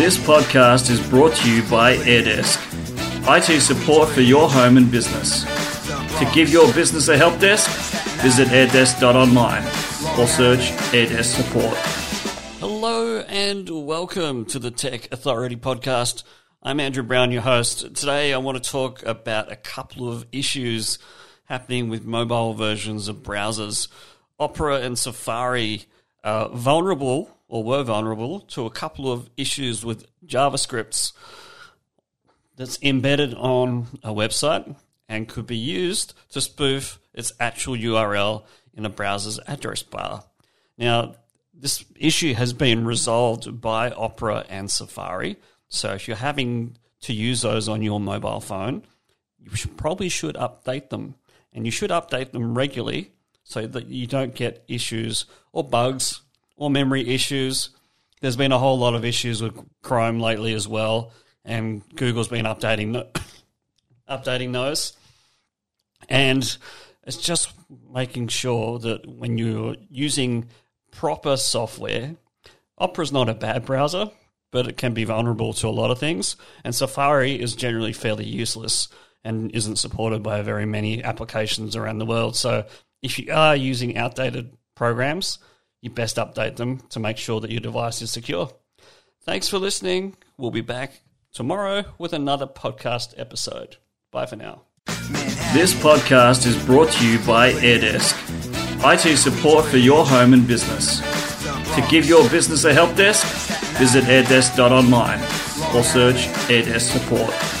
This podcast is brought to you by AirDesk, IT support for your home and business. To give your business a help desk, visit airdesk.online or search AirDesk support. Hello and welcome to the Tech Authority podcast. I'm Andrew Brown, your host. Today I want to talk about a couple of issues happening with mobile versions of browsers. Opera and Safari are vulnerable or were vulnerable to a couple of issues with JavaScripts that's embedded on a website and could be used to spoof its actual URL in a browser's address bar. Now, this issue has been resolved by Opera and Safari. So if you're having to use those on your mobile phone, you should, probably should update them. And you should update them regularly so that you don't get issues or bugs or memory issues. There's been a whole lot of issues with Chrome lately as well, and Google's been updating updating those. And it's just making sure that when you're using proper software, Opera's not a bad browser, but it can be vulnerable to a lot of things. And Safari is generally fairly useless and isn't supported by very many applications around the world. So if you are using outdated programs, you best update them to make sure that your device is secure. Thanks for listening. We'll be back tomorrow with another podcast episode. Bye for now. This podcast is brought to you by AirDesk, IT support for your home and business. To give your business a help desk, visit airdesk.online or search AirDesk support.